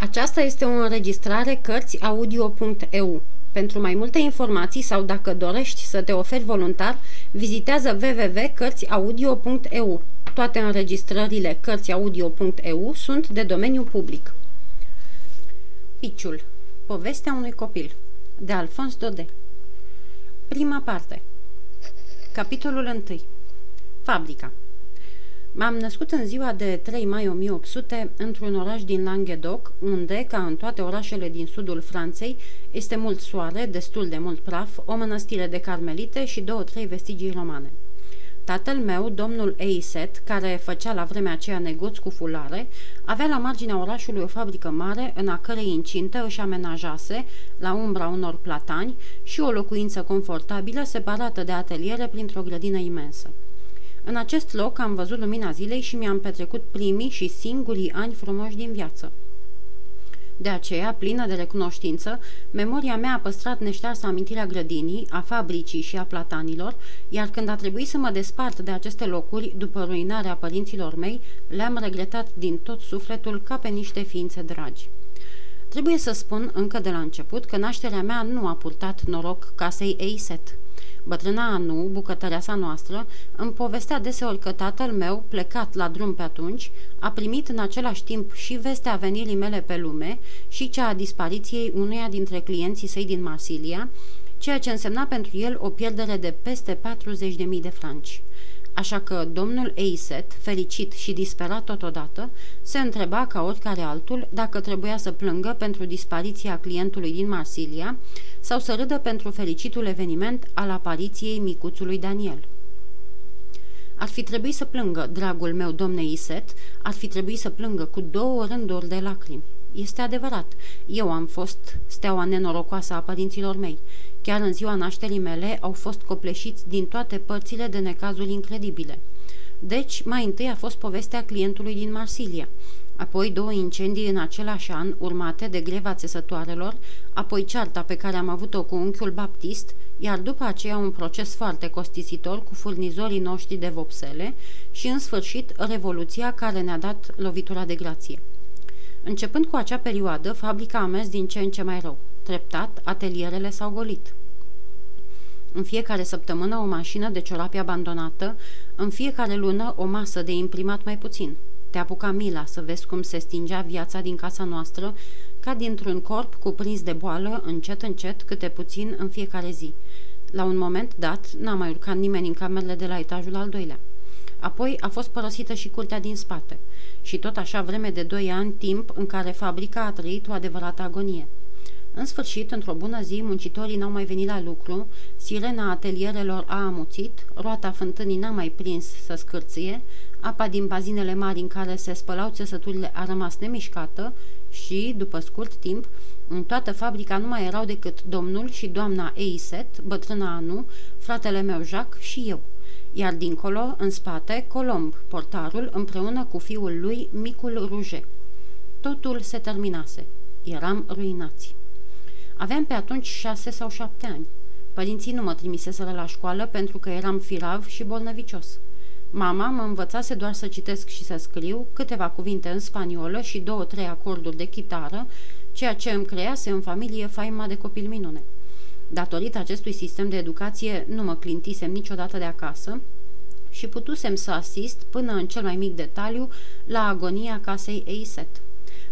Aceasta este o înregistrare Cărțiaudio.eu. Pentru mai multe informații sau dacă dorești să te oferi voluntar, vizitează www.cărțiaudio.eu. Toate înregistrările Cărțiaudio.eu sunt de domeniu public. Piciul. Povestea unui copil. De Alfons Dode. Prima parte. Capitolul 1. Fabrica. M-am născut în ziua de 3 mai 1800 într-un oraș din Languedoc, unde, ca în toate orașele din sudul Franței, este mult soare, destul de mult praf, o mănăstire de carmelite și două-trei vestigii romane. Tatăl meu, domnul Eiset, care făcea la vremea aceea negoț cu fulare, avea la marginea orașului o fabrică mare în a cărei incintă își amenajase, la umbra unor platani, și o locuință confortabilă separată de ateliere printr-o grădină imensă. În acest loc am văzut lumina zilei și mi-am petrecut primii și singurii ani frumoși din viață. De aceea, plină de recunoștință, memoria mea a păstrat neștearsă amintirea grădinii, a fabricii și a platanilor, iar când a trebuit să mă despart de aceste locuri, după ruinarea părinților mei, le-am regretat din tot sufletul ca pe niște ființe dragi. Trebuie să spun încă de la început că nașterea mea nu a purtat noroc casei Eiset. Bătrâna Anu, bucătăreasa noastră, îmi povestea deseori că tatăl meu, plecat la drum pe atunci, a primit în același timp și vestea venirii mele pe lume și cea a dispariției unuia dintre clienții săi din Marsilia, ceea ce însemna pentru el o pierdere de peste 40.000 de franci. Așa că domnul Eiset, fericit și disperat totodată, se întreba ca oricare altul dacă trebuia să plângă pentru dispariția clientului din Marsilia sau să râdă pentru fericitul eveniment al apariției micuțului Daniel. Ar fi trebuit să plângă, dragul meu domne Iset, ar fi trebuit să plângă cu două rânduri de lacrimi. Este adevărat, eu am fost steaua nenorocoasă a părinților mei. Chiar în ziua nașterii mele au fost copleșiți din toate părțile de necazuri incredibile. Deci, mai întâi a fost povestea clientului din Marsilia, apoi două incendii în același an, urmate de greva țesătoarelor, apoi cearta pe care am avut-o cu unchiul Baptist, iar după aceea un proces foarte costisitor cu furnizorii noștri de vopsele și, în sfârșit, revoluția care ne-a dat lovitura de grație. Începând cu acea perioadă, fabrica a mers din ce în ce mai rău. Treptat, atelierele s-au golit. În fiecare săptămână o mașină de ciorapi abandonată, în fiecare lună o masă de imprimat mai puțin. Te apuca mila să vezi cum se stingea viața din casa noastră, ca dintr-un corp cuprins de boală, încet, încet, câte puțin în fiecare zi. La un moment dat, n-a mai urcat nimeni în camerele de la etajul al doilea. Apoi a fost părăsită și curtea din spate. Și tot așa vreme de doi ani, timp în care fabrica a trăit o adevărată agonie. În sfârșit, într-o bună zi, muncitorii n-au mai venit la lucru, sirena atelierelor a amuțit, roata fântânii n-a mai prins să scârție, apa din bazinele mari în care se spălau țesăturile a rămas nemișcată și, după scurt timp, în toată fabrica nu mai erau decât domnul și doamna Eiset, bătrâna Anu, fratele meu Jacques și eu. Iar dincolo, în spate, Colomb, portarul, împreună cu fiul lui, micul Ruge. Totul se terminase. Eram ruinați. Aveam pe atunci șase sau șapte ani. Părinții nu mă trimiseseră la școală pentru că eram firav și bolnăvicios. Mama mă învățase doar să citesc și să scriu, câteva cuvinte în spaniolă și două-trei acorduri de chitară, ceea ce îmi crease în familie faima de copil minune. Datorită acestui sistem de educație nu mă clintisem niciodată de acasă și putusem să asist până în cel mai mic detaliu la agonia casei Eiset.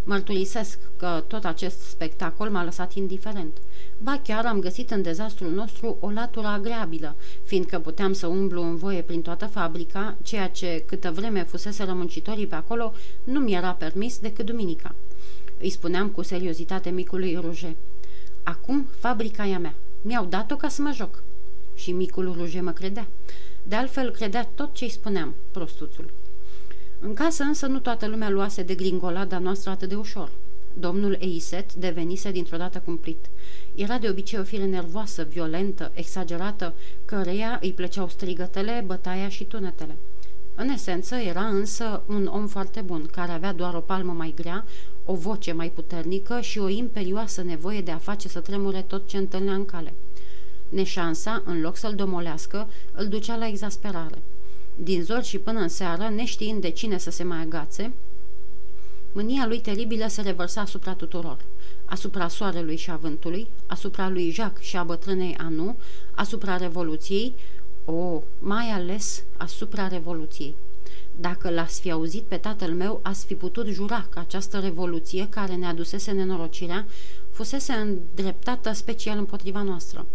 Mărturisesc că tot acest spectacol m-a lăsat indiferent. Ba chiar am găsit în dezastrul nostru o latură agreabilă, fiindcă puteam să umblu în voie prin toată fabrica, ceea ce, câtă vreme fusese muncitorii pe acolo, nu mi era permis decât duminica. Îi spuneam cu seriozitate micului Ruge. Acum fabrica e a mea. Mi-au dat-o ca să mă joc. Și micul Ruge mă credea. De altfel, credea tot ce-i spuneam, prostuțul. În casă însă nu toată lumea luase de gringolada noastră atât de ușor. Domnul Eiset devenise dintr-o dată cumplit. Era de obicei o fire nervoasă, violentă, exagerată, căreia îi plăceau strigătele, bătaia și tunetele. În esență, era însă un om foarte bun, care avea doar o palmă mai grea, o voce mai puternică și o imperioasă nevoie de a face să tremure tot ce întâlnea în cale. Neșansa, în loc să-l domolească, îl ducea la exasperare. Din zor și până în seară, neștiind de cine să se mai agațe, Mânia lui teribilă se revărsa asupra tuturor, asupra soarelui și avântului, asupra lui Jacques și a bătrânei Anu, asupra Revoluției, o, mai ales asupra Revoluției. Dacă l-ați fi auzit pe tatăl meu, ați fi putut jura că această revoluție care ne adusese nenorocirea fusese îndreptată special împotriva noastră.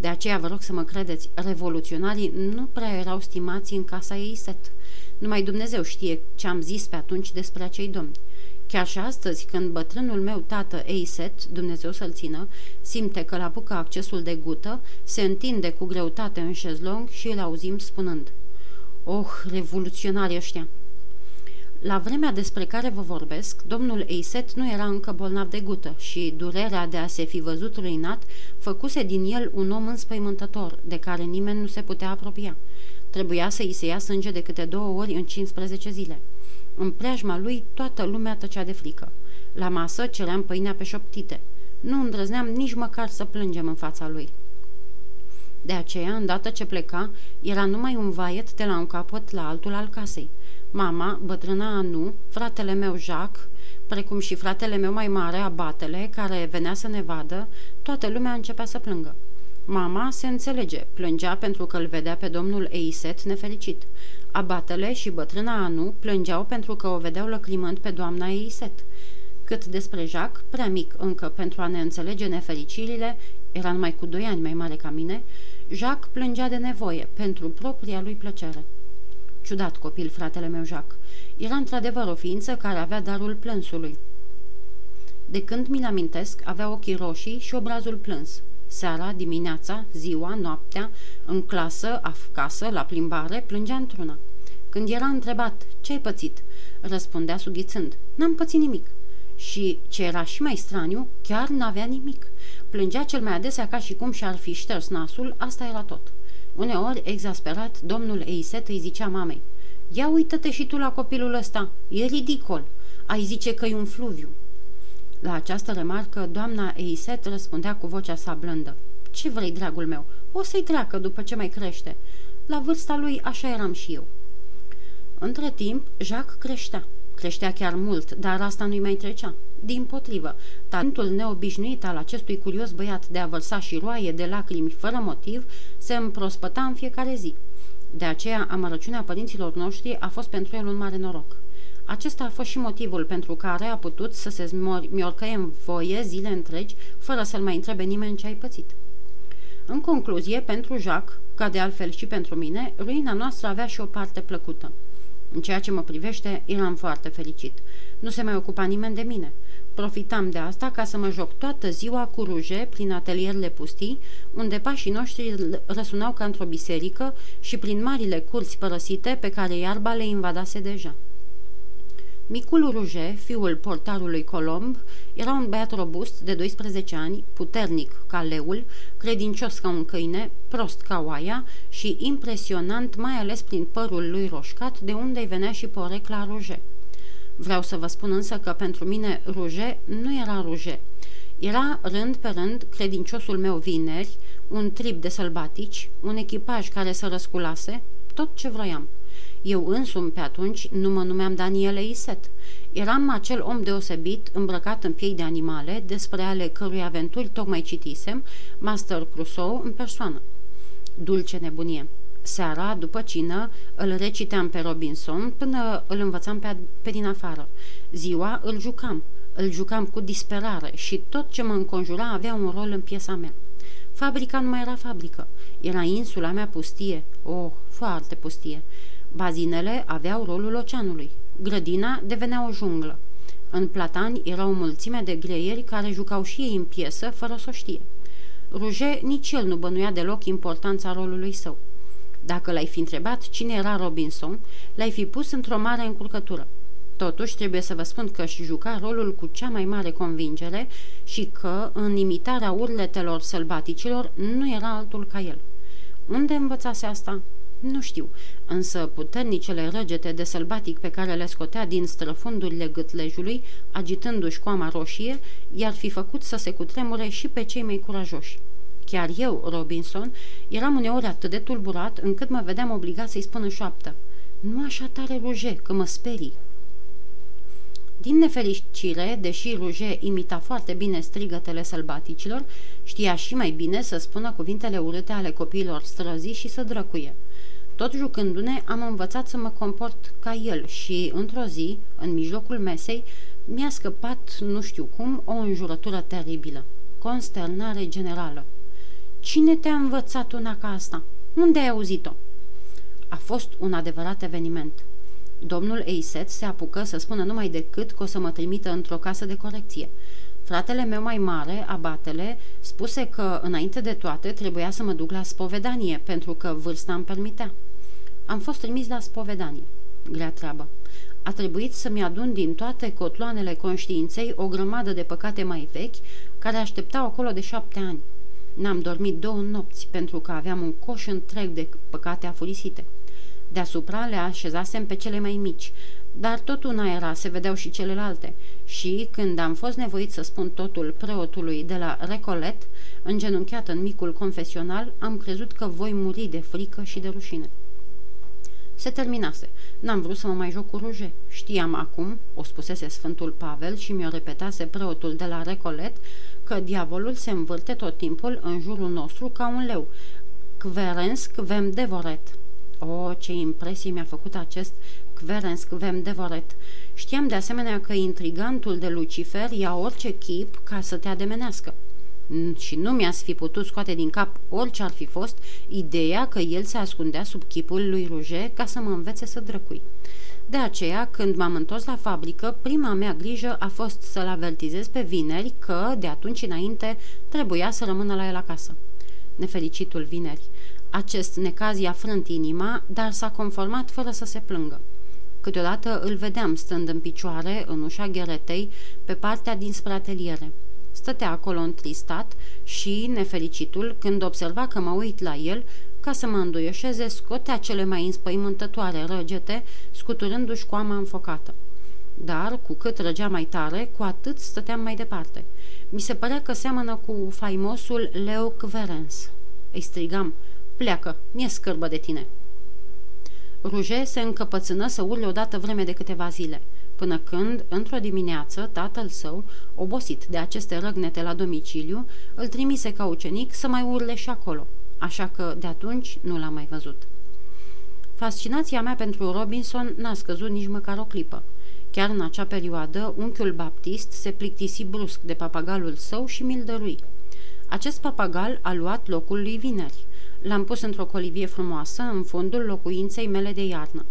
De aceea vă rog să mă credeți, revoluționarii nu prea erau stimați în casa ei set. Numai Dumnezeu știe ce am zis pe atunci despre acei domni. Chiar și astăzi, când bătrânul meu tată Eiset, Dumnezeu să-l țină, simte că la bucă accesul de gută, se întinde cu greutate în șezlong și îl auzim spunând Oh, revoluționari ăștia! La vremea despre care vă vorbesc, domnul Eiset nu era încă bolnav de gută și durerea de a se fi văzut ruinat făcuse din el un om înspăimântător, de care nimeni nu se putea apropia. Trebuia să îi se ia sânge de câte două ori în 15 zile. În preajma lui toată lumea tăcea de frică. La masă ceream pâinea pe șoptite. Nu îndrăzneam nici măcar să plângem în fața lui. De aceea, îndată ce pleca, era numai un vaiet de la un capăt la altul al casei. Mama, bătrâna Anu, fratele meu Jacques, precum și fratele meu mai mare, abatele, care venea să ne vadă, toată lumea începea să plângă. Mama se înțelege, plângea pentru că îl vedea pe domnul Eiset nefericit. Abatele și bătrâna Anu plângeau pentru că o vedeau lăcrimând pe doamna Eiset. Cât despre Jacques, prea mic încă pentru a ne înțelege nefericirile, era numai cu doi ani mai mare ca mine, Jacques plângea de nevoie, pentru propria lui plăcere. Ciudat copil, fratele meu Jacques. Era într-adevăr o ființă care avea darul plânsului. De când mi-l amintesc, avea ochii roșii și obrazul plâns. Seara, dimineața, ziua, noaptea, în clasă, acasă, la plimbare, plângea într-una. Când era întrebat, ce ai pățit? Răspundea sughițând, n-am pățit nimic. Și, ce era și mai straniu, chiar n-avea nimic. Plângea cel mai adesea ca și cum și-ar fi șters nasul, asta era tot. Uneori, exasperat, domnul Eiset îi zicea mamei, Ia uită-te și tu la copilul ăsta, e ridicol, ai zice că e un fluviu. La această remarcă, doamna Eiset răspundea cu vocea sa blândă. Ce vrei, dragul meu? O să-i treacă după ce mai crește. La vârsta lui așa eram și eu. Între timp, Jacques creștea. Creștea chiar mult, dar asta nu-i mai trecea. Din potrivă, talentul neobișnuit al acestui curios băiat de a vărsa și roaie de lacrimi fără motiv se împrospăta în fiecare zi. De aceea, amărăciunea părinților noștri a fost pentru el un mare noroc. Acesta a fost și motivul pentru care a putut să se miorcăie în voie zile întregi, fără să-l mai întrebe nimeni ce ai pățit. În concluzie, pentru Jacques, ca de altfel și pentru mine, ruina noastră avea și o parte plăcută. În ceea ce mă privește, eram foarte fericit. Nu se mai ocupa nimeni de mine. Profitam de asta ca să mă joc toată ziua cu ruje prin atelierele pustii, unde pașii noștri răsunau ca într-o biserică și prin marile curți părăsite pe care iarba le invadase deja. Micul Ruge, fiul portarului Colomb, era un băiat robust de 12 ani, puternic ca leul, credincios ca un câine, prost ca oaia și impresionant mai ales prin părul lui roșcat, de unde îi venea și porecla Ruge. Vreau să vă spun însă că pentru mine Ruge nu era Ruge. Era rând pe rând credinciosul meu vineri, un trip de sălbatici, un echipaj care să răsculase, tot ce vroiam. Eu însumi pe atunci nu mă numeam Daniele Iset. Eram acel om deosebit, îmbrăcat în piei de animale, despre ale cărui aventuri tocmai citisem, Master Crusoe în persoană. Dulce nebunie! Seara, după cină, îl reciteam pe Robinson până îl învățam pe, pe din afară. Ziua îl jucam, îl jucam cu disperare și tot ce mă înconjura avea un rol în piesa mea. Fabrica nu mai era fabrică, era insula mea pustie, oh, foarte pustie. Bazinele aveau rolul oceanului, grădina devenea o junglă. În platani era o mulțime de greieri care jucau și ei în piesă, fără să o știe. Ruge nici el nu bănuia deloc importanța rolului său. Dacă l-ai fi întrebat cine era Robinson, l-ai fi pus într-o mare încurcătură. Totuși, trebuie să vă spun că își juca rolul cu cea mai mare convingere și că, în imitarea urletelor sălbaticilor, nu era altul ca el. Unde învățase asta? Nu știu, însă puternicele răgete de sălbatic pe care le scotea din străfundurile gâtlejului, agitându-și coama roșie, i-ar fi făcut să se cutremure și pe cei mai curajoși. Chiar eu, Robinson, eram uneori atât de tulburat încât mă vedeam obligat să-i spun în șoaptă. Nu așa tare, Roger, că mă sperii. Din nefericire, deși Ruge imita foarte bine strigătele sălbaticilor, știa și mai bine să spună cuvintele urâte ale copiilor străzii și să drăcuie. Tot jucându-ne, am învățat să mă comport ca el și, într-o zi, în mijlocul mesei, mi-a scăpat, nu știu cum, o înjurătură teribilă. Consternare generală. Cine te-a învățat una ca asta? Unde ai auzit-o?" A fost un adevărat eveniment. Domnul Eiset se apucă să spună numai decât că o să mă trimită într-o casă de corecție. Fratele meu mai mare, abatele, spuse că, înainte de toate, trebuia să mă duc la spovedanie, pentru că vârsta îmi permitea. Am fost trimis la spovedanie. Grea treabă. A trebuit să-mi adun din toate cotloanele conștiinței o grămadă de păcate mai vechi, care așteptau acolo de șapte ani. N-am dormit două nopți, pentru că aveam un coș întreg de păcate afurisite. Deasupra le așezasem pe cele mai mici, dar tot una era, se vedeau și celelalte. Și, când am fost nevoit să spun totul preotului de la Recolet, îngenunchiat în micul confesional, am crezut că voi muri de frică și de rușine. Se terminase. N-am vrut să mă mai joc cu ruge. Știam acum, o spusese Sfântul Pavel și mi-o repetase preotul de la Recolet, că diavolul se învârte tot timpul în jurul nostru ca un leu. Querens vem devoret. O, ce impresie mi-a făcut acest Querens vem devoret. Știam de asemenea că intrigantul de Lucifer ia orice chip ca să te ademenească. Și nu mi-ați fi putut scoate din cap orice ar fi fost ideea că el se ascundea sub chipul lui Ruge ca să mă învețe să drăcui. De aceea, când m-am întors la fabrică, prima mea grijă a fost să-l avertizez pe vineri că, de atunci înainte, trebuia să rămână la el acasă. Nefericitul vineri. Acest necaz i-a frânt inima, dar s-a conformat fără să se plângă. Câteodată îl vedeam stând în picioare, în ușa gheretei, pe partea dinspre ateliere. Stătea acolo întristat și, nefericitul, când observa că mă uit la el, ca să mă înduioșeze, scotea cele mai înspăimântătoare răgete, scuturându-și coama înfocată. Dar, cu cât răgea mai tare, cu atât stăteam mai departe. Mi se părea că seamănă cu faimosul Leo Querens. Îi strigam, pleacă, mi-e scârbă de tine. Ruge se încăpățână să urle odată vreme de câteva zile, până când, într-o dimineață, tatăl său, obosit de aceste răgnete la domiciliu, îl trimise ca ucenic să mai urle și acolo – așa că de atunci nu l-am mai văzut. Fascinația mea pentru Robinson n-a scăzut nici măcar o clipă. Chiar în acea perioadă, unchiul Baptist se plictisi brusc de papagalul său și mi-l dărui. Acest papagal a luat locul lui Vineri. L-am pus într-o colivie frumoasă în fundul locuinței mele de iarnă.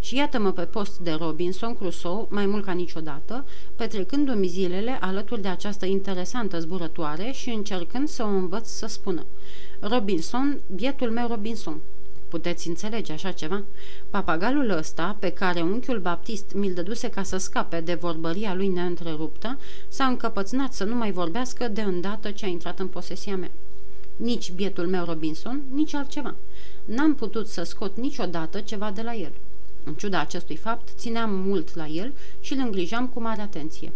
Și iată-mă pe post de Robinson Crusoe, mai mult ca niciodată, petrecându-mi zilele alături de această interesantă zburătoare și încercând să o învăț să spună – Robinson, bietul meu Robinson. Puteți înțelege așa ceva? Papagalul ăsta, pe care unchiul Baptist mi-l dăduse ca să scape de vorbăria lui neîntreruptă, s-a încăpățânat să nu mai vorbească de îndată ce a intrat în posesia mea. Nici bietul meu Robinson, nici altceva. N-am putut să scot niciodată ceva de la el. În ciuda acestui fapt, țineam mult la el și îl îngrijam cu mare atenție.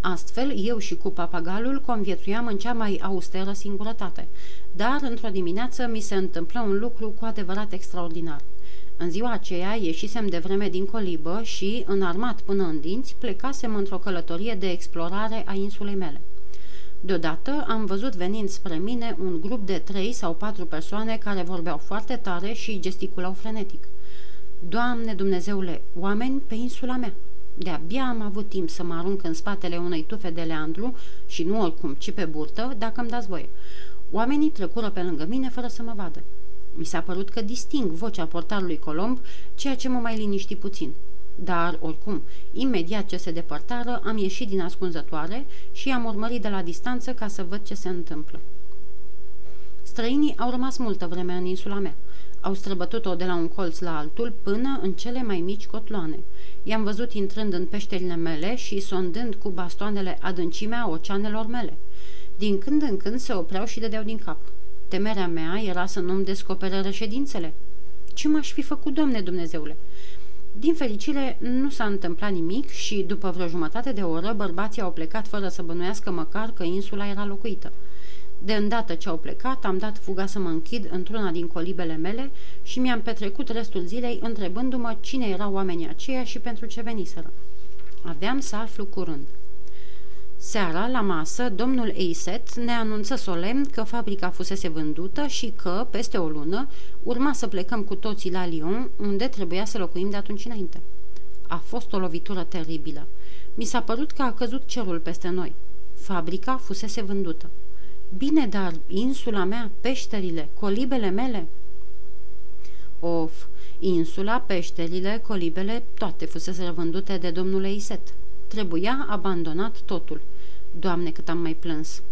Astfel, eu și cu papagalul conviețuiam în cea mai austeră singurătate. Dar, într-o dimineață, mi se întâmplă un lucru cu adevărat extraordinar. În ziua aceea ieșisem de vreme din colibă și, înarmat până în dinți, plecasem într-o călătorie de explorare a insulei mele. Deodată am văzut venind spre mine un grup de trei sau patru persoane care vorbeau foarte tare și gesticulau frenetic. Doamne Dumnezeule, oameni pe insula mea! De-abia am avut timp să mă arunc în spatele unei tufe de leandru și nu oricum, ci pe burtă, dacă îmi dați voie. Oamenii trecură pe lângă mine fără să mă vadă. Mi s-a părut că disting vocea portarului Colomb, ceea ce mă mai liniști puțin. Dar, oricum, imediat ce se depărtară, am ieșit din ascunzătoare și am urmărit de la distanță ca să văd ce se întâmplă. Străinii au rămas multă vreme în insula mea. Au străbătut-o de la un colț la altul până în cele mai mici cotloane – I-am văzut intrând în peșterile mele și sondând cu bastoanele adâncimea oceanelor mele. Din când în când se opreau și dădeau din cap. Temerea mea era să nu-mi descopere reședințele. Ce m-aș fi făcut, domne Dumnezeule? Din fericire, nu s-a întâmplat nimic și, după vreo jumătate de oră, bărbații au plecat fără să bănuiască măcar că insula era locuită. De îndată ce au plecat, am dat fuga să mă închid într-una din colibele mele și mi-am petrecut restul zilei întrebându-mă cine erau oamenii aceia și pentru ce veniseră. Aveam să aflu curând. Seara, la masă, domnul Eiset ne anunță solemn că fabrica fusese vândută și că, peste o lună, urma să plecăm cu toții la Lyon, unde trebuia să locuim de atunci înainte. A fost o lovitură teribilă. Mi s-a părut că a căzut cerul peste noi. Fabrica fusese vândută. Bine, dar insula mea, peșterile, colibele mele? Of, insula, peșterile, colibele, toate fusese vândute de domnul Eiset. Trebuia abandonat totul. Doamne, cât am mai plâns!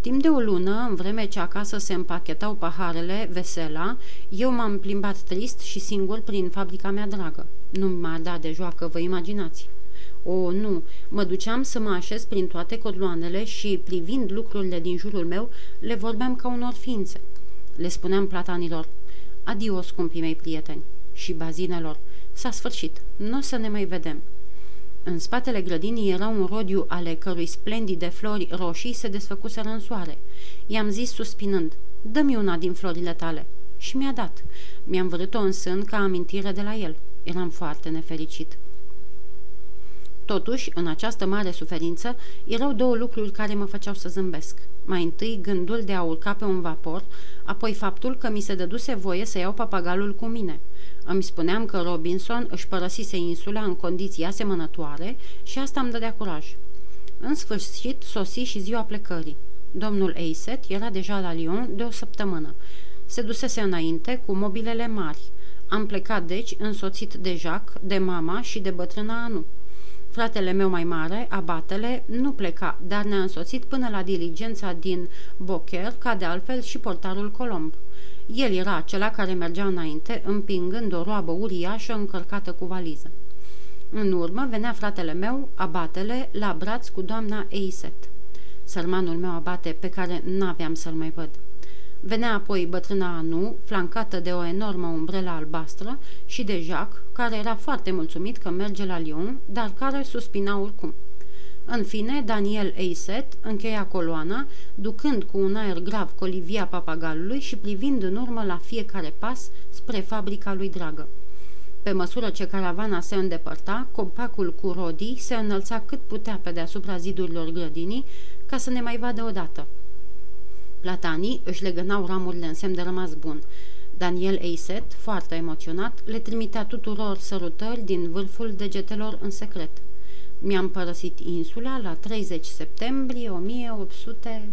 Timp de o lună, în vreme ce acasă se împachetau paharele, vesela, eu m-am plimbat trist și singur prin fabrica mea dragă. Nu m-a dat de joacă, vă imaginați. O, nu, mă duceam să mă așez prin toate codloanele și, privind lucrurile din jurul meu, le vorbeam ca unor ființe. Le spuneam platanilor, adio, scumpii mei prieteni, și bazinelor, s-a sfârșit, nu o să ne mai vedem. În spatele grădinii era un rodiu ale cărui splendide flori roșii se desfăcuseră în soare. I-am zis suspinând, dă-mi una din florile tale. Și mi-a dat. Mi-am vărât-o în sân ca amintire de la el. Eram foarte nefericit. Totuși, în această mare suferință, erau două lucruri care mă făceau să zâmbesc. Mai întâi, gândul de a urca pe un vapor, apoi faptul că mi se dăduse voie să iau papagalul cu mine – îmi spuneam că Robinson își părăsise insula în condiții asemănătoare și asta îmi dădea curaj. În sfârșit, sosi și ziua plecării. Domnul Eiset era deja la Lyon de o săptămână. Se dusese înainte cu mobilele mari. Am plecat deci însoțit de Jacques, de mama și de bătrâna Anu. Fratele meu mai mare, abatele, nu pleca, dar ne-a însoțit până la diligența din Bocher, ca de altfel și portarul Colomb. El era acela care mergea înainte, împingând o roabă uriașă încărcată cu valiză. În urmă venea fratele meu, abatele, la braț cu doamna Eiset. Sărmanul meu abate pe care n-aveam să-l mai văd. Venea apoi bătrâna Anu, flancată de o enormă umbrelă albastră, și de Jacques, care era foarte mulțumit că merge la Lyon, dar care suspina oricum. În fine, Daniel Eiset încheia coloana, ducând cu un aer grav colivia papagalului și privind în urmă la fiecare pas spre fabrica lui dragă. Pe măsură ce caravana se îndepărta, compacul cu rodii se înălța cât putea pe deasupra zidurilor grădinii ca să ne mai vadă odată. Platanii își legănau ramurile în semn de rămas bun. Daniel Eiset, foarte emoționat, le trimitea tuturor sărutări din vârful degetelor în secret. Mi-am părăsit insula la 30 septembrie 1800...